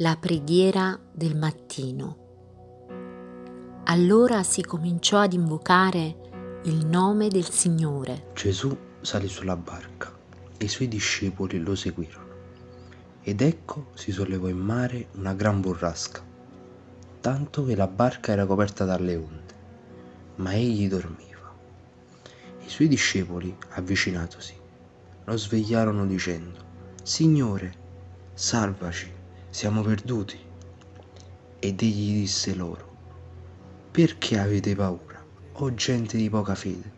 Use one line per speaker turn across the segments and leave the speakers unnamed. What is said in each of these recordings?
La preghiera del mattino. Allora si cominciò ad invocare il nome del Signore.
Gesù salì sulla barca e i suoi discepoli lo seguirono. Ed ecco si sollevò in mare una gran burrasca, tanto che la barca era coperta dalle onde, ma egli dormiva. I suoi discepoli, avvicinatosi, lo svegliarono dicendo, Signore, salvaci, siamo perduti. Ed egli disse loro, perché avete paura, o gente di poca fede?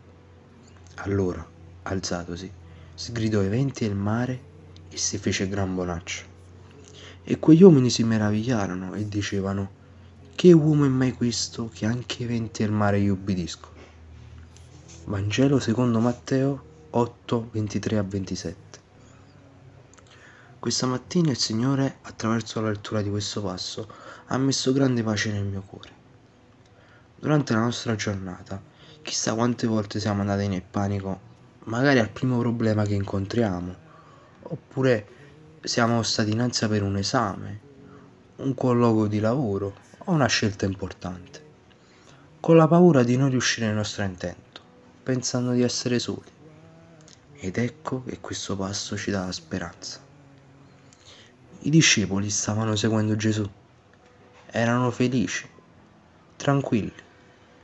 Allora, alzatosi, sgridò i venti e il mare e si fece gran bonaccia. E quegli uomini si meravigliarono e dicevano, che uomo è mai questo che anche i venti e il mare gli ubbidiscono? Vangelo secondo Matteo 8, 23 a 27. Questa mattina il Signore, attraverso la lettura di questo passo, ha messo grande pace nel mio cuore. Durante la nostra giornata, chissà quante volte siamo andati nel panico, magari al primo problema che incontriamo, oppure siamo stati in ansia per un esame, un colloquio di lavoro o una scelta importante, con la paura di non riuscire nel nostro intento, pensando di essere soli. Ed ecco che questo passo ci dà la speranza. I discepoli stavano seguendo Gesù. Erano felici, tranquilli.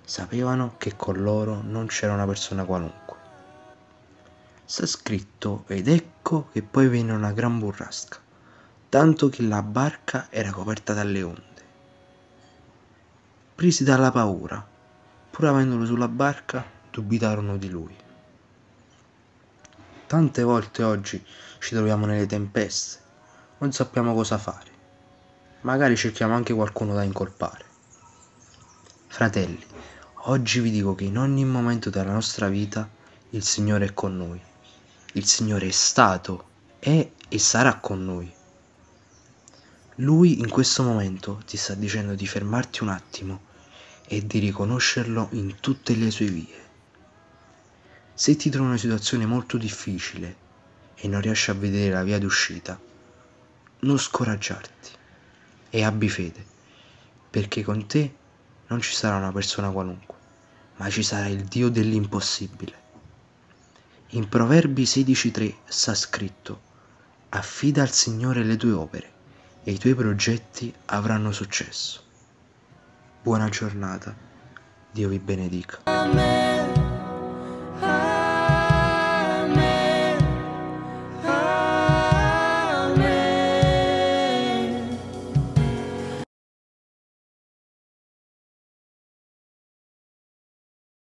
Sapevano che con loro non c'era una persona qualunque. Sta scritto ed ecco che poi venne una gran burrasca, tanto che la barca era coperta dalle onde. Presi dalla paura, pur avendolo sulla barca, dubitarono di lui. Tante volte oggi ci troviamo nelle tempeste, non sappiamo cosa fare. Magari cerchiamo anche qualcuno da incolpare. Fratelli, oggi vi dico che in ogni momento della nostra vita il Signore è con noi. Il Signore è stato, è e sarà con noi. Lui in questo momento ti sta dicendo di fermarti un attimo e di riconoscerlo in tutte le sue vie. Se ti trovi in una situazione molto difficile e non riesci a vedere la via d'uscita, non scoraggiarti e abbi fede, perché con te non ci sarà una persona qualunque, ma ci sarà il Dio dell'impossibile. In Proverbi 16.3 sta scritto, affida al Signore le tue opere e i tuoi progetti avranno successo. Buona giornata, Dio vi benedica.